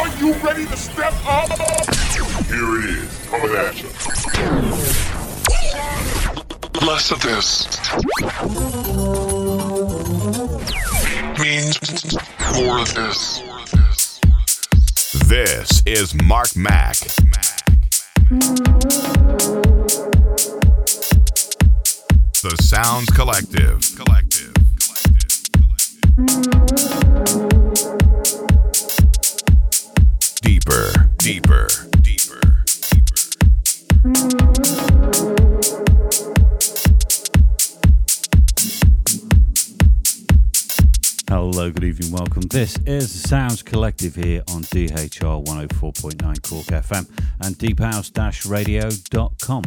Are you ready to step up? Here it is, coming at you. Less of this means more of this. This is Mark Mac. The Sounds Collective. Collective. Deeper, deeper. Hello, good evening, welcome. This is Sounds Collective here on DHR 104.9 Cork FM and deephouse-radio.com.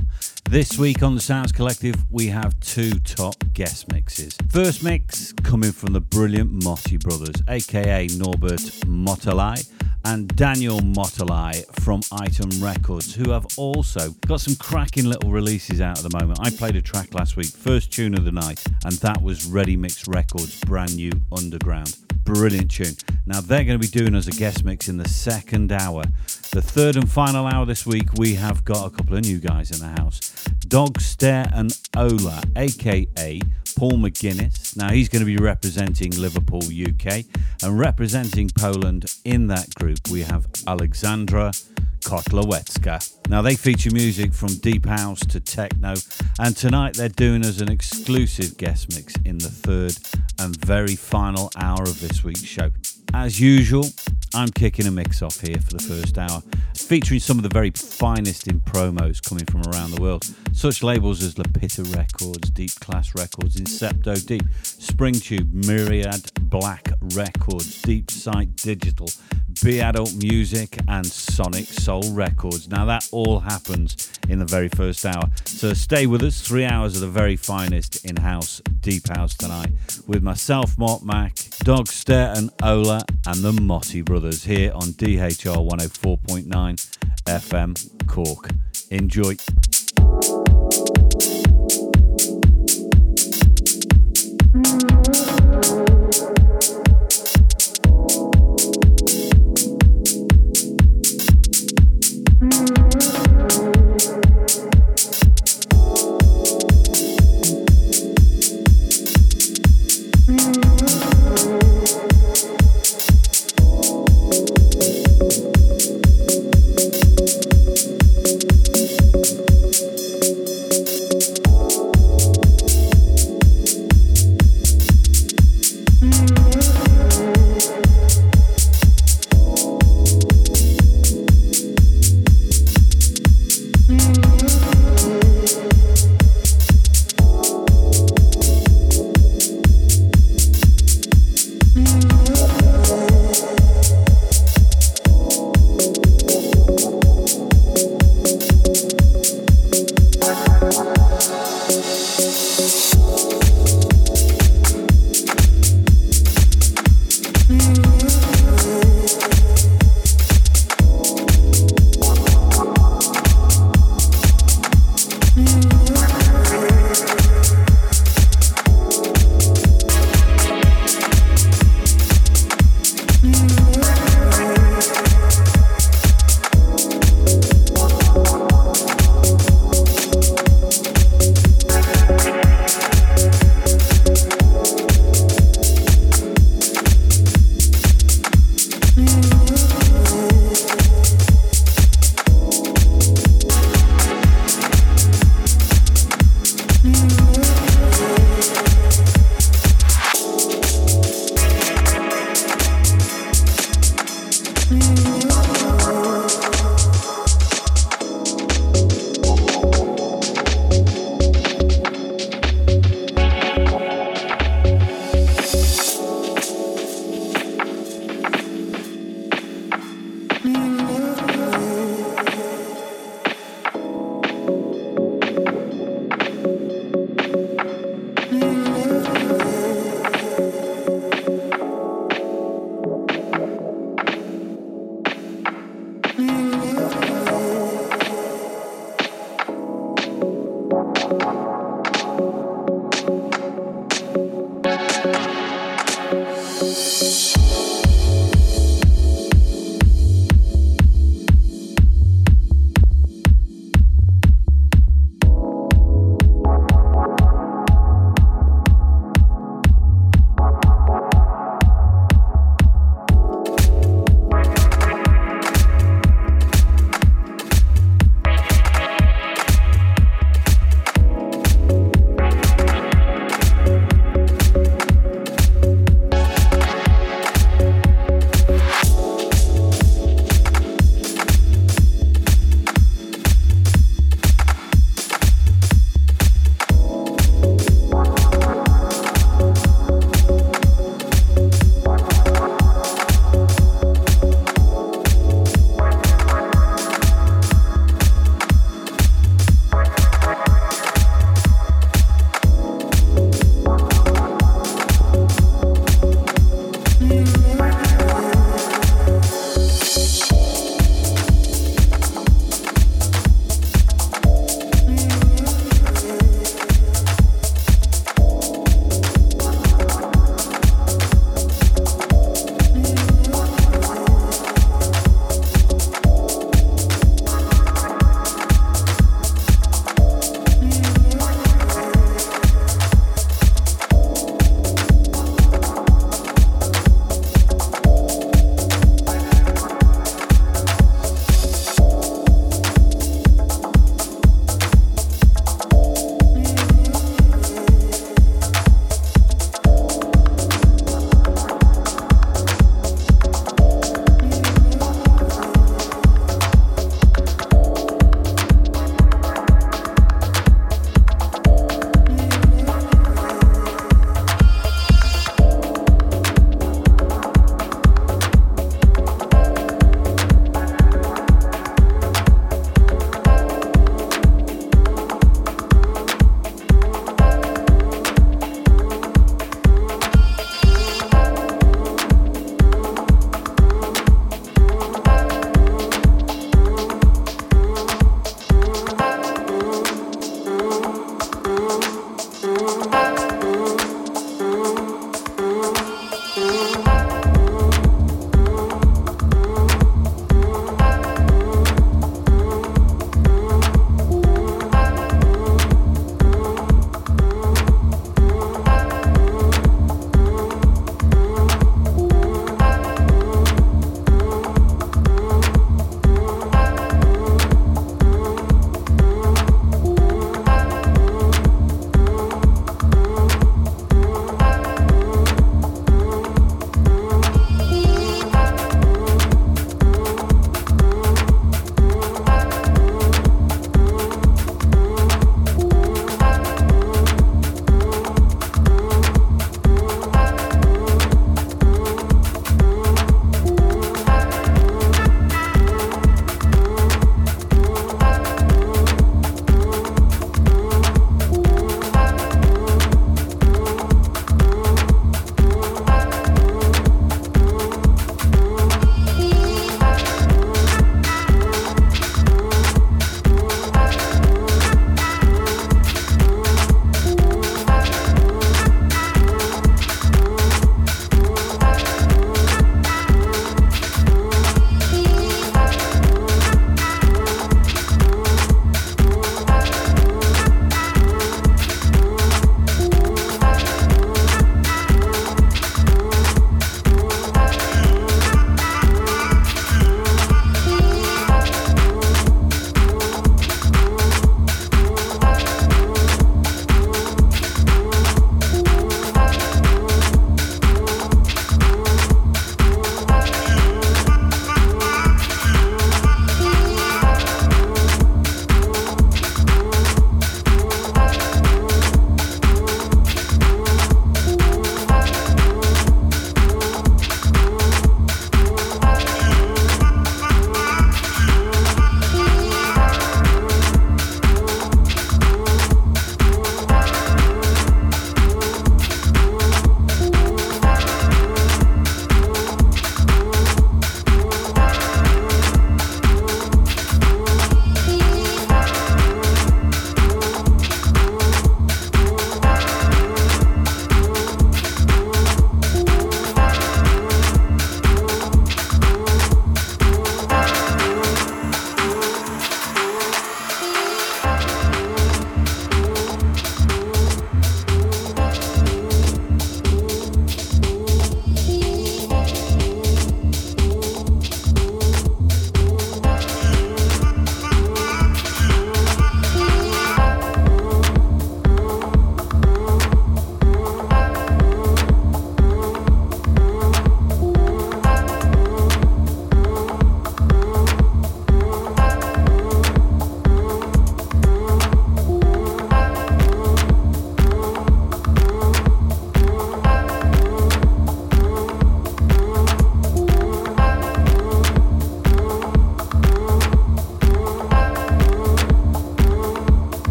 This week on the Sounds Collective, we have two top guest mixes. First mix coming from the brilliant Moti brothers, aka Norbert Motolai and Daniel Motolai from Item Records, who have also got some cracking little releases out at the moment. I played a track last week, first tune of the night, and that was Ready Mix Records' brand new Underground. Brilliant tune. Now they're going to be doing us a guest mix in the second hour. The third and final hour this week, we have got a couple of new guys in the house. Dogstare and Olaa, aka Paul McGuinness. Now he's going to be representing Liverpool, UK, and representing Poland in that group we have Alexandra Kotlowecka. Now they feature music from deep house to techno, and tonight they're doing us an exclusive guest mix in the third and very final hour of this week's show. As usual, I'm kicking a mix off here for the first hour, featuring some of the very finest in promos coming from around the world. Such labels as La Pitti Records, Deepclass Records, Incepto Deep, Springtube, Myriad Black Records, Deep Site Digital, Be Adult Music, and Sonic Soul Records. Now that all happens in the very first hour. So stay with us, three hours of the very finest in house, deep house tonight, with myself, Mark Mac, Dogstare and Olaa, and the Moti Brothers here on DHR 104.9 FM Cork. Enjoy. Mm-hmm.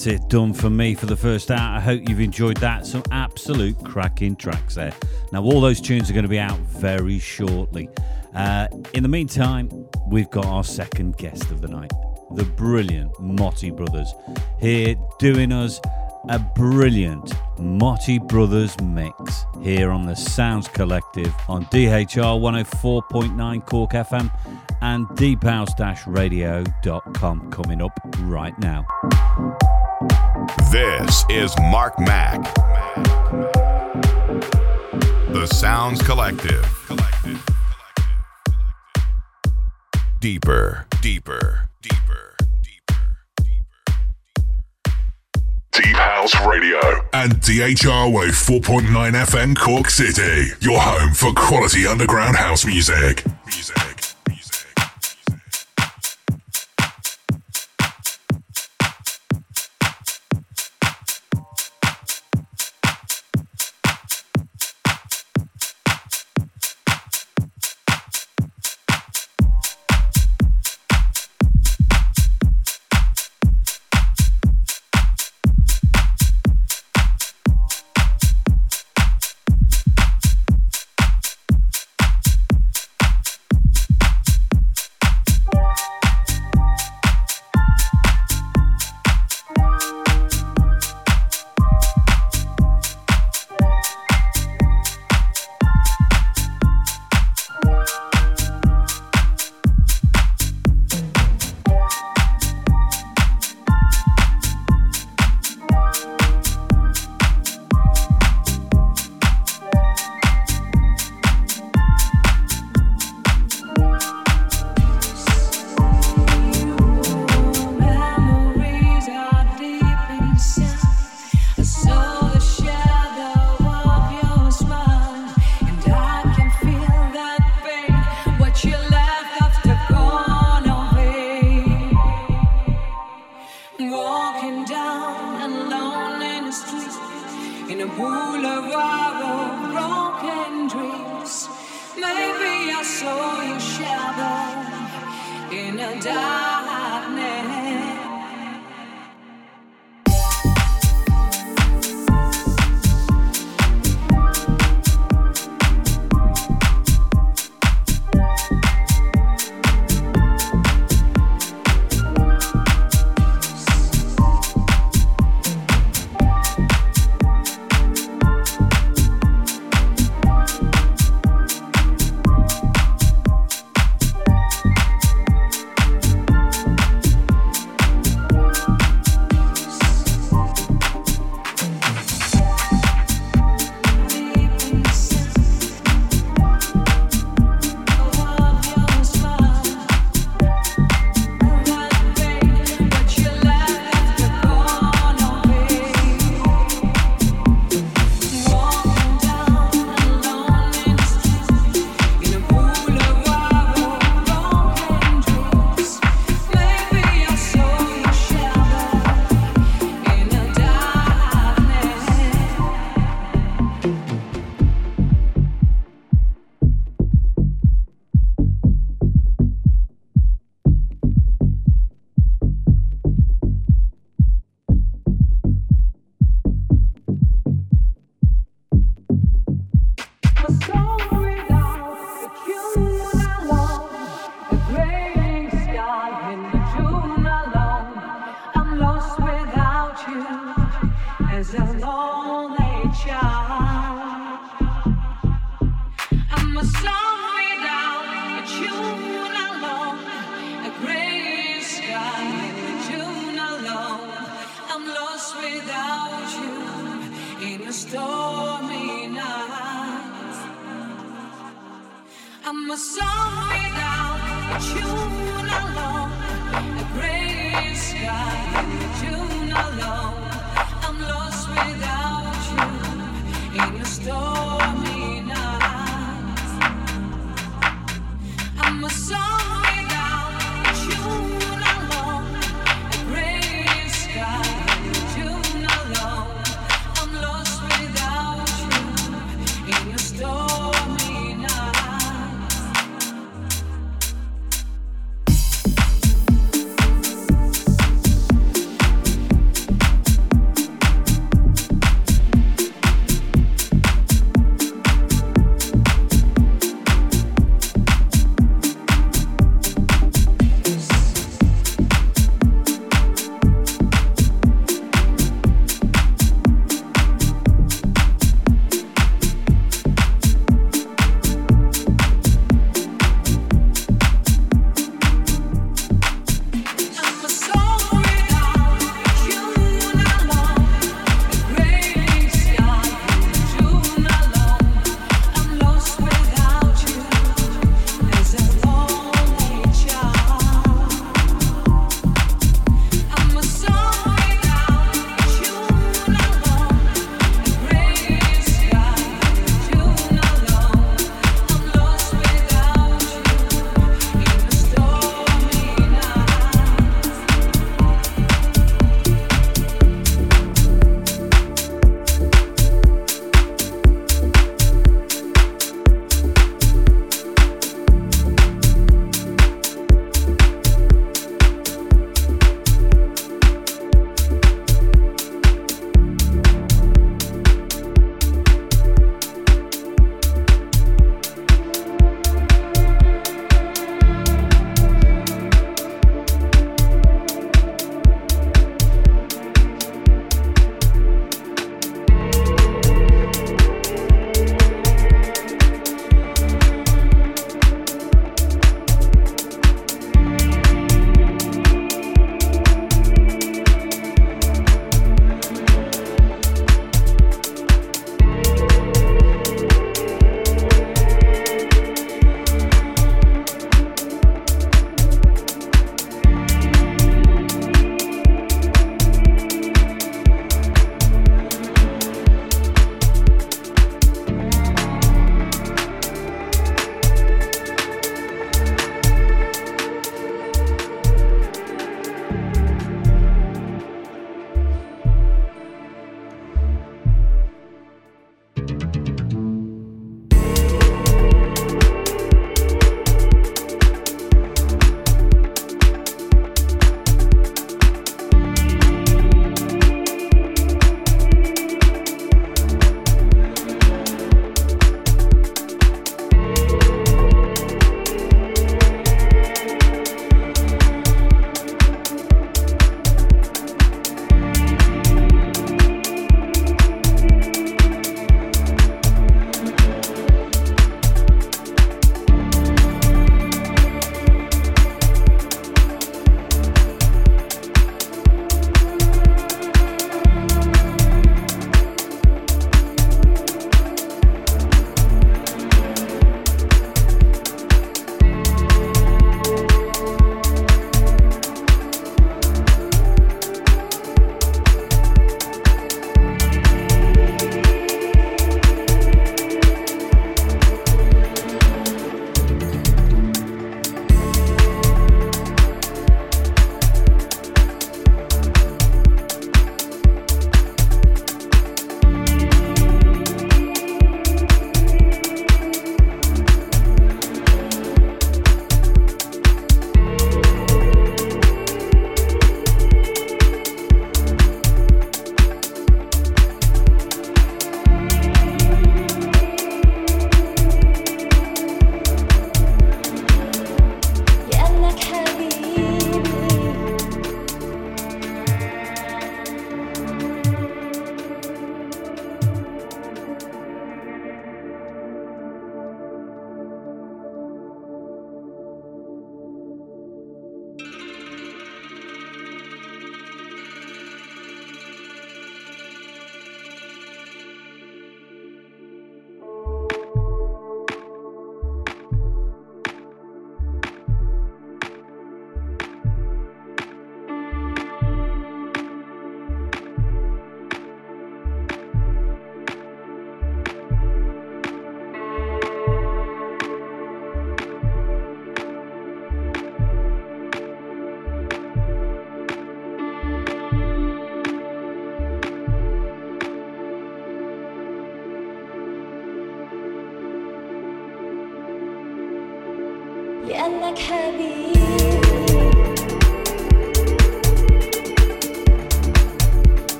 That's it. Done for me for the first hour. I hope you've enjoyed that. Some absolute cracking tracks there. Now, all those tunes are going to be out very shortly. Uh, in the meantime, we've got our second guest of the night, the brilliant Moti Brothers, here doing us a brilliant Moti Brothers mix here on the Sounds Collective on DHR 104.9 Cork FM and deephouse-radio.com coming up right now. This is Mark Mac. The Sounds Collective. Deeper, deeper, deeper, deeper, deeper. Deep House Radio. And DHR Wave 4.9 FM Cork City, your home for quality underground house music. Music.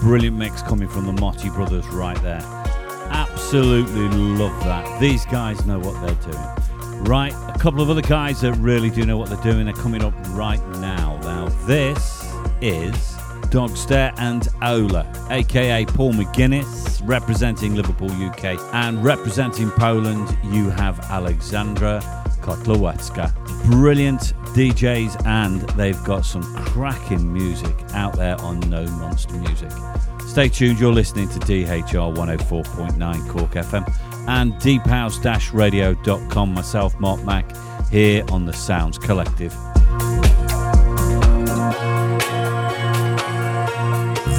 Brilliant mix coming from the Moti brothers right there. Absolutely love that. These guys know what they're doing. Right, a couple of other guys that really do know what they're doing are coming up right now. Now, this is Dogstare and Olaa, aka Paul McGuinness, representing Liverpool, UK, and representing Poland, you have Alexandra Kotlowecka. Brilliant DJs, and they've got some cracking music out there on No Monster Music. Stay tuned, you're listening to DHR 104.9 Cork FM and deephouse-radio.com. Myself, Mark Mac, here on the Sounds Collective.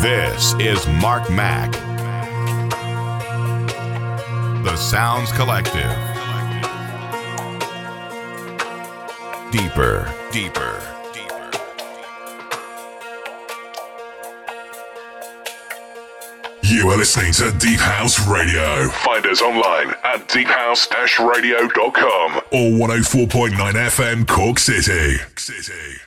This is Mark Mac. The Sounds Collective. Deeper, deeper, deeper. You are listening to Deep House Radio. Find us online at deephouse-radio.com or 104.9 FM Cork City. City.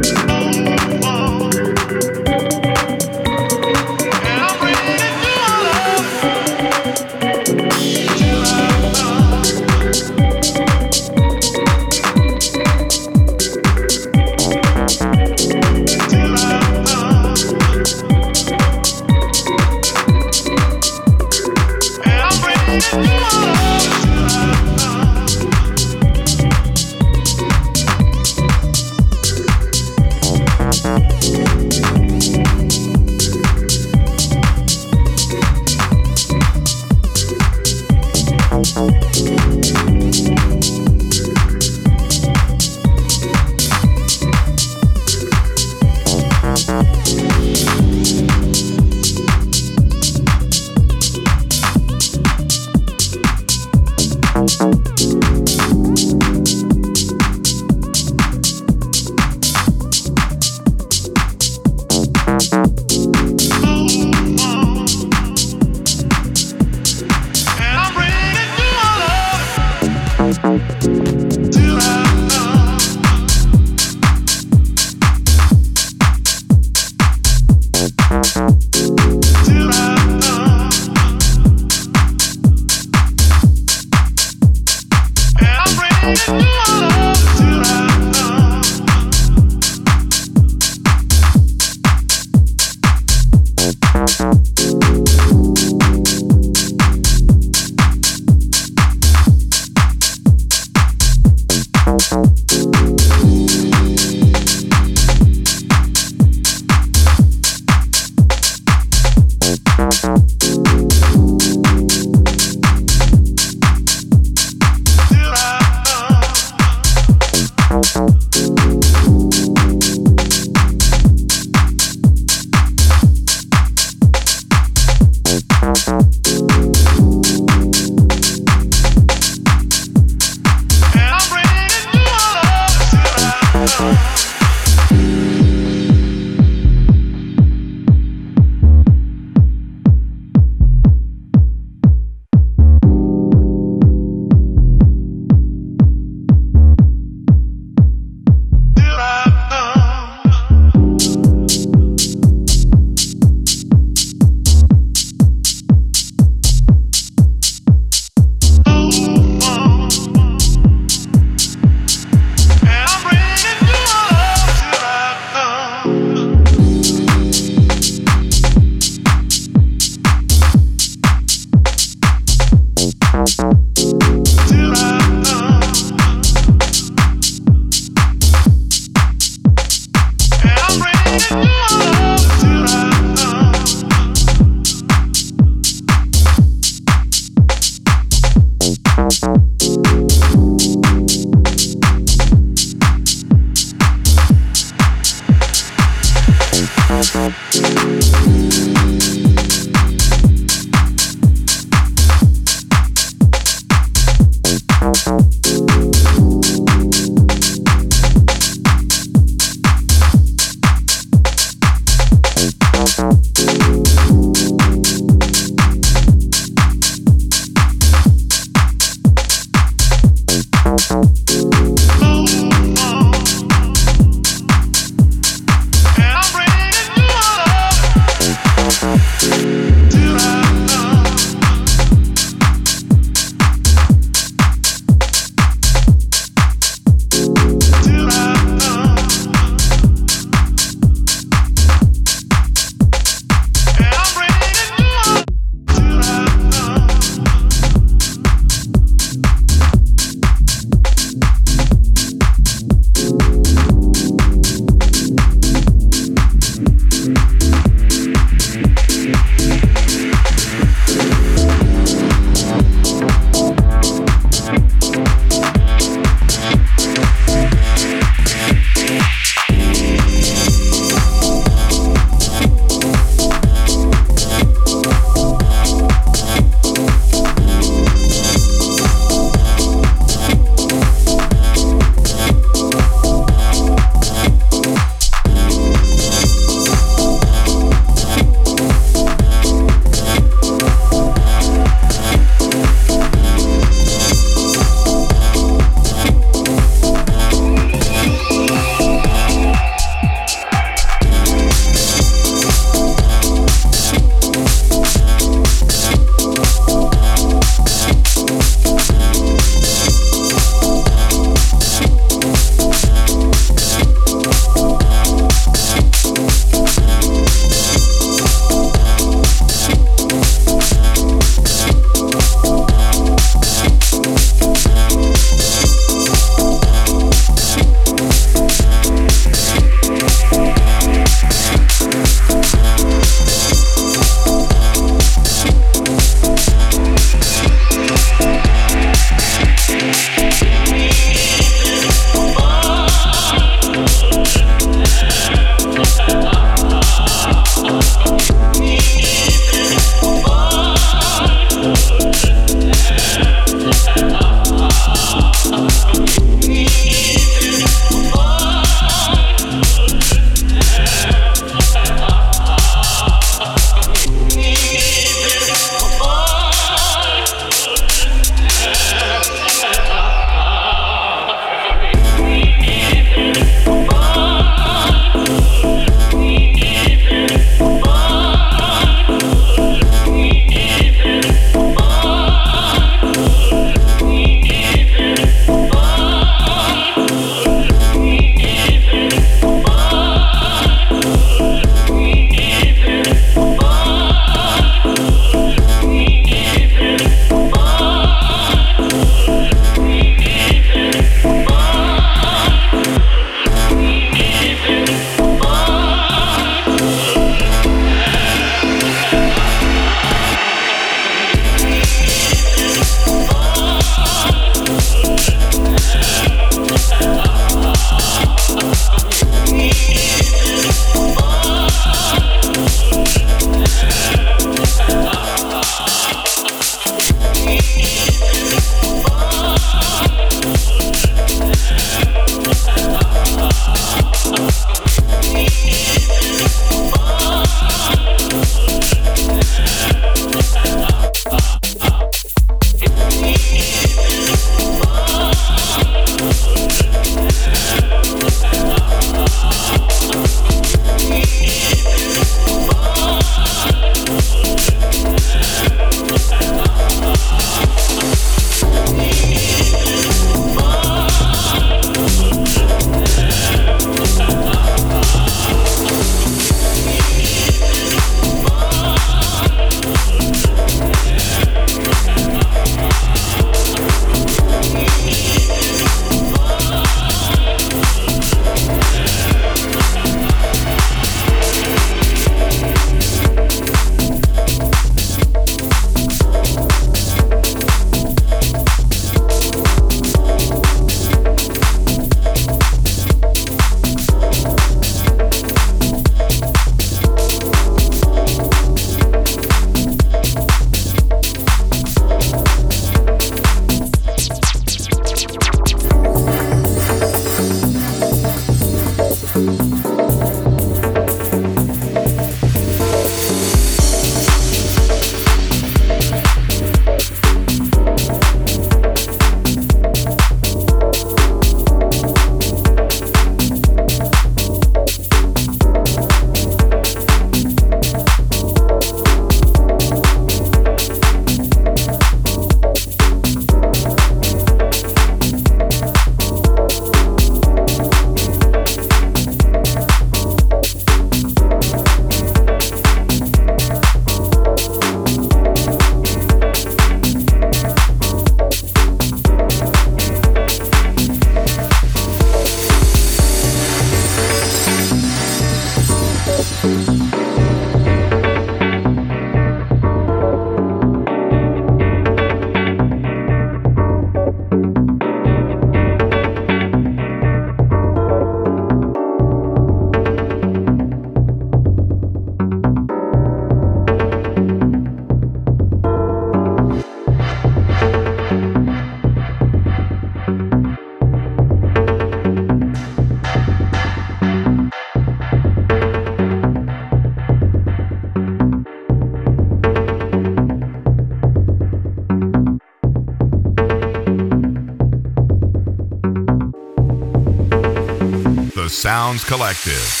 Sounds Collective.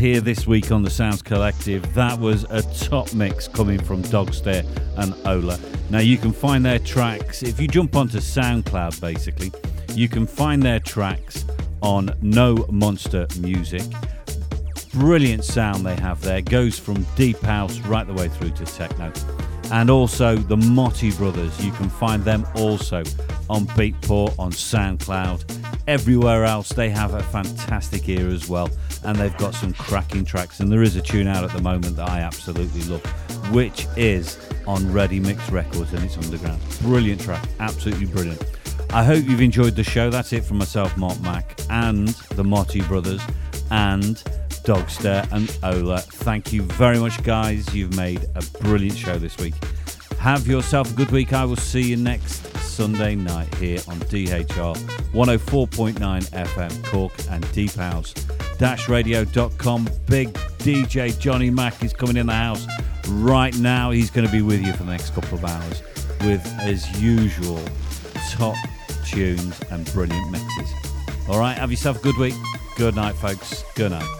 Here this week on the Sounds Collective. That was a top mix coming from Dogstare and Olaa. Now, you can find their tracks if you jump onto SoundCloud, basically, you can find their tracks on No Monster Music. Brilliant sound they have there, goes from deep house right the way through to techno. And also the Moti Brothers, you can find them also on Beatport, on SoundCloud, everywhere else. They have a fantastic ear as well, and they've got some cracking tracks. And there is a tune out at the moment that I absolutely love, which is on Ready Mix Records, and it's underground. Brilliant track, absolutely brilliant. I hope you've enjoyed the show. That's it from myself, Mark Mac, and the Moti Brothers, and Dogstare and Olaa. Thank you very much, guys. You've made a brilliant show this week. Have yourself a good week. I will see you next Sunday night here on DHR 104.9 FM Cork and Deep House radio.com. Big DJ Johnny Mack is coming in the house right now. He's going to be with you for the next couple of hours with, as usual, top tunes and brilliant mixes. All right, have yourself a good week. Good night, folks. Good night.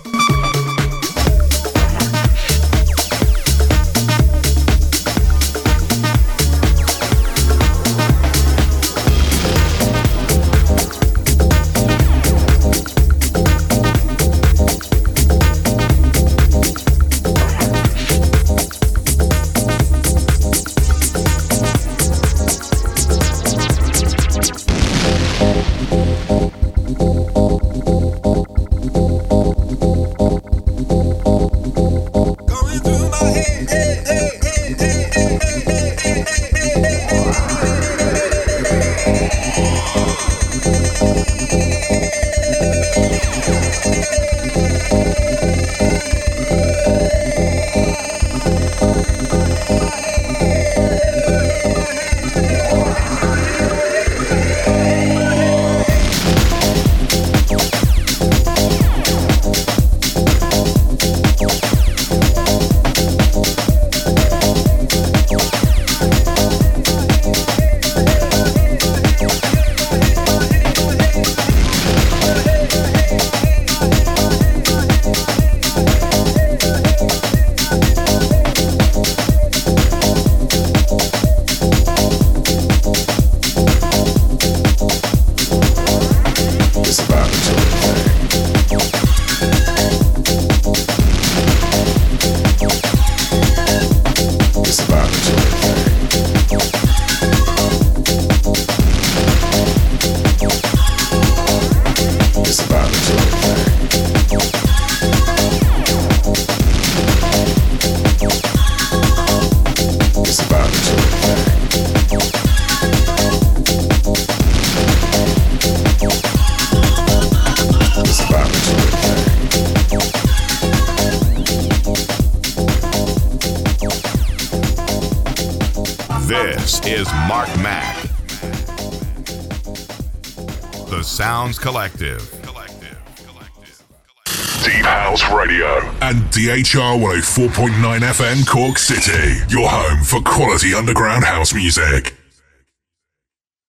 Collective. Deep House Radio and DHR 104.9 FM Cork City, your home for quality underground house music.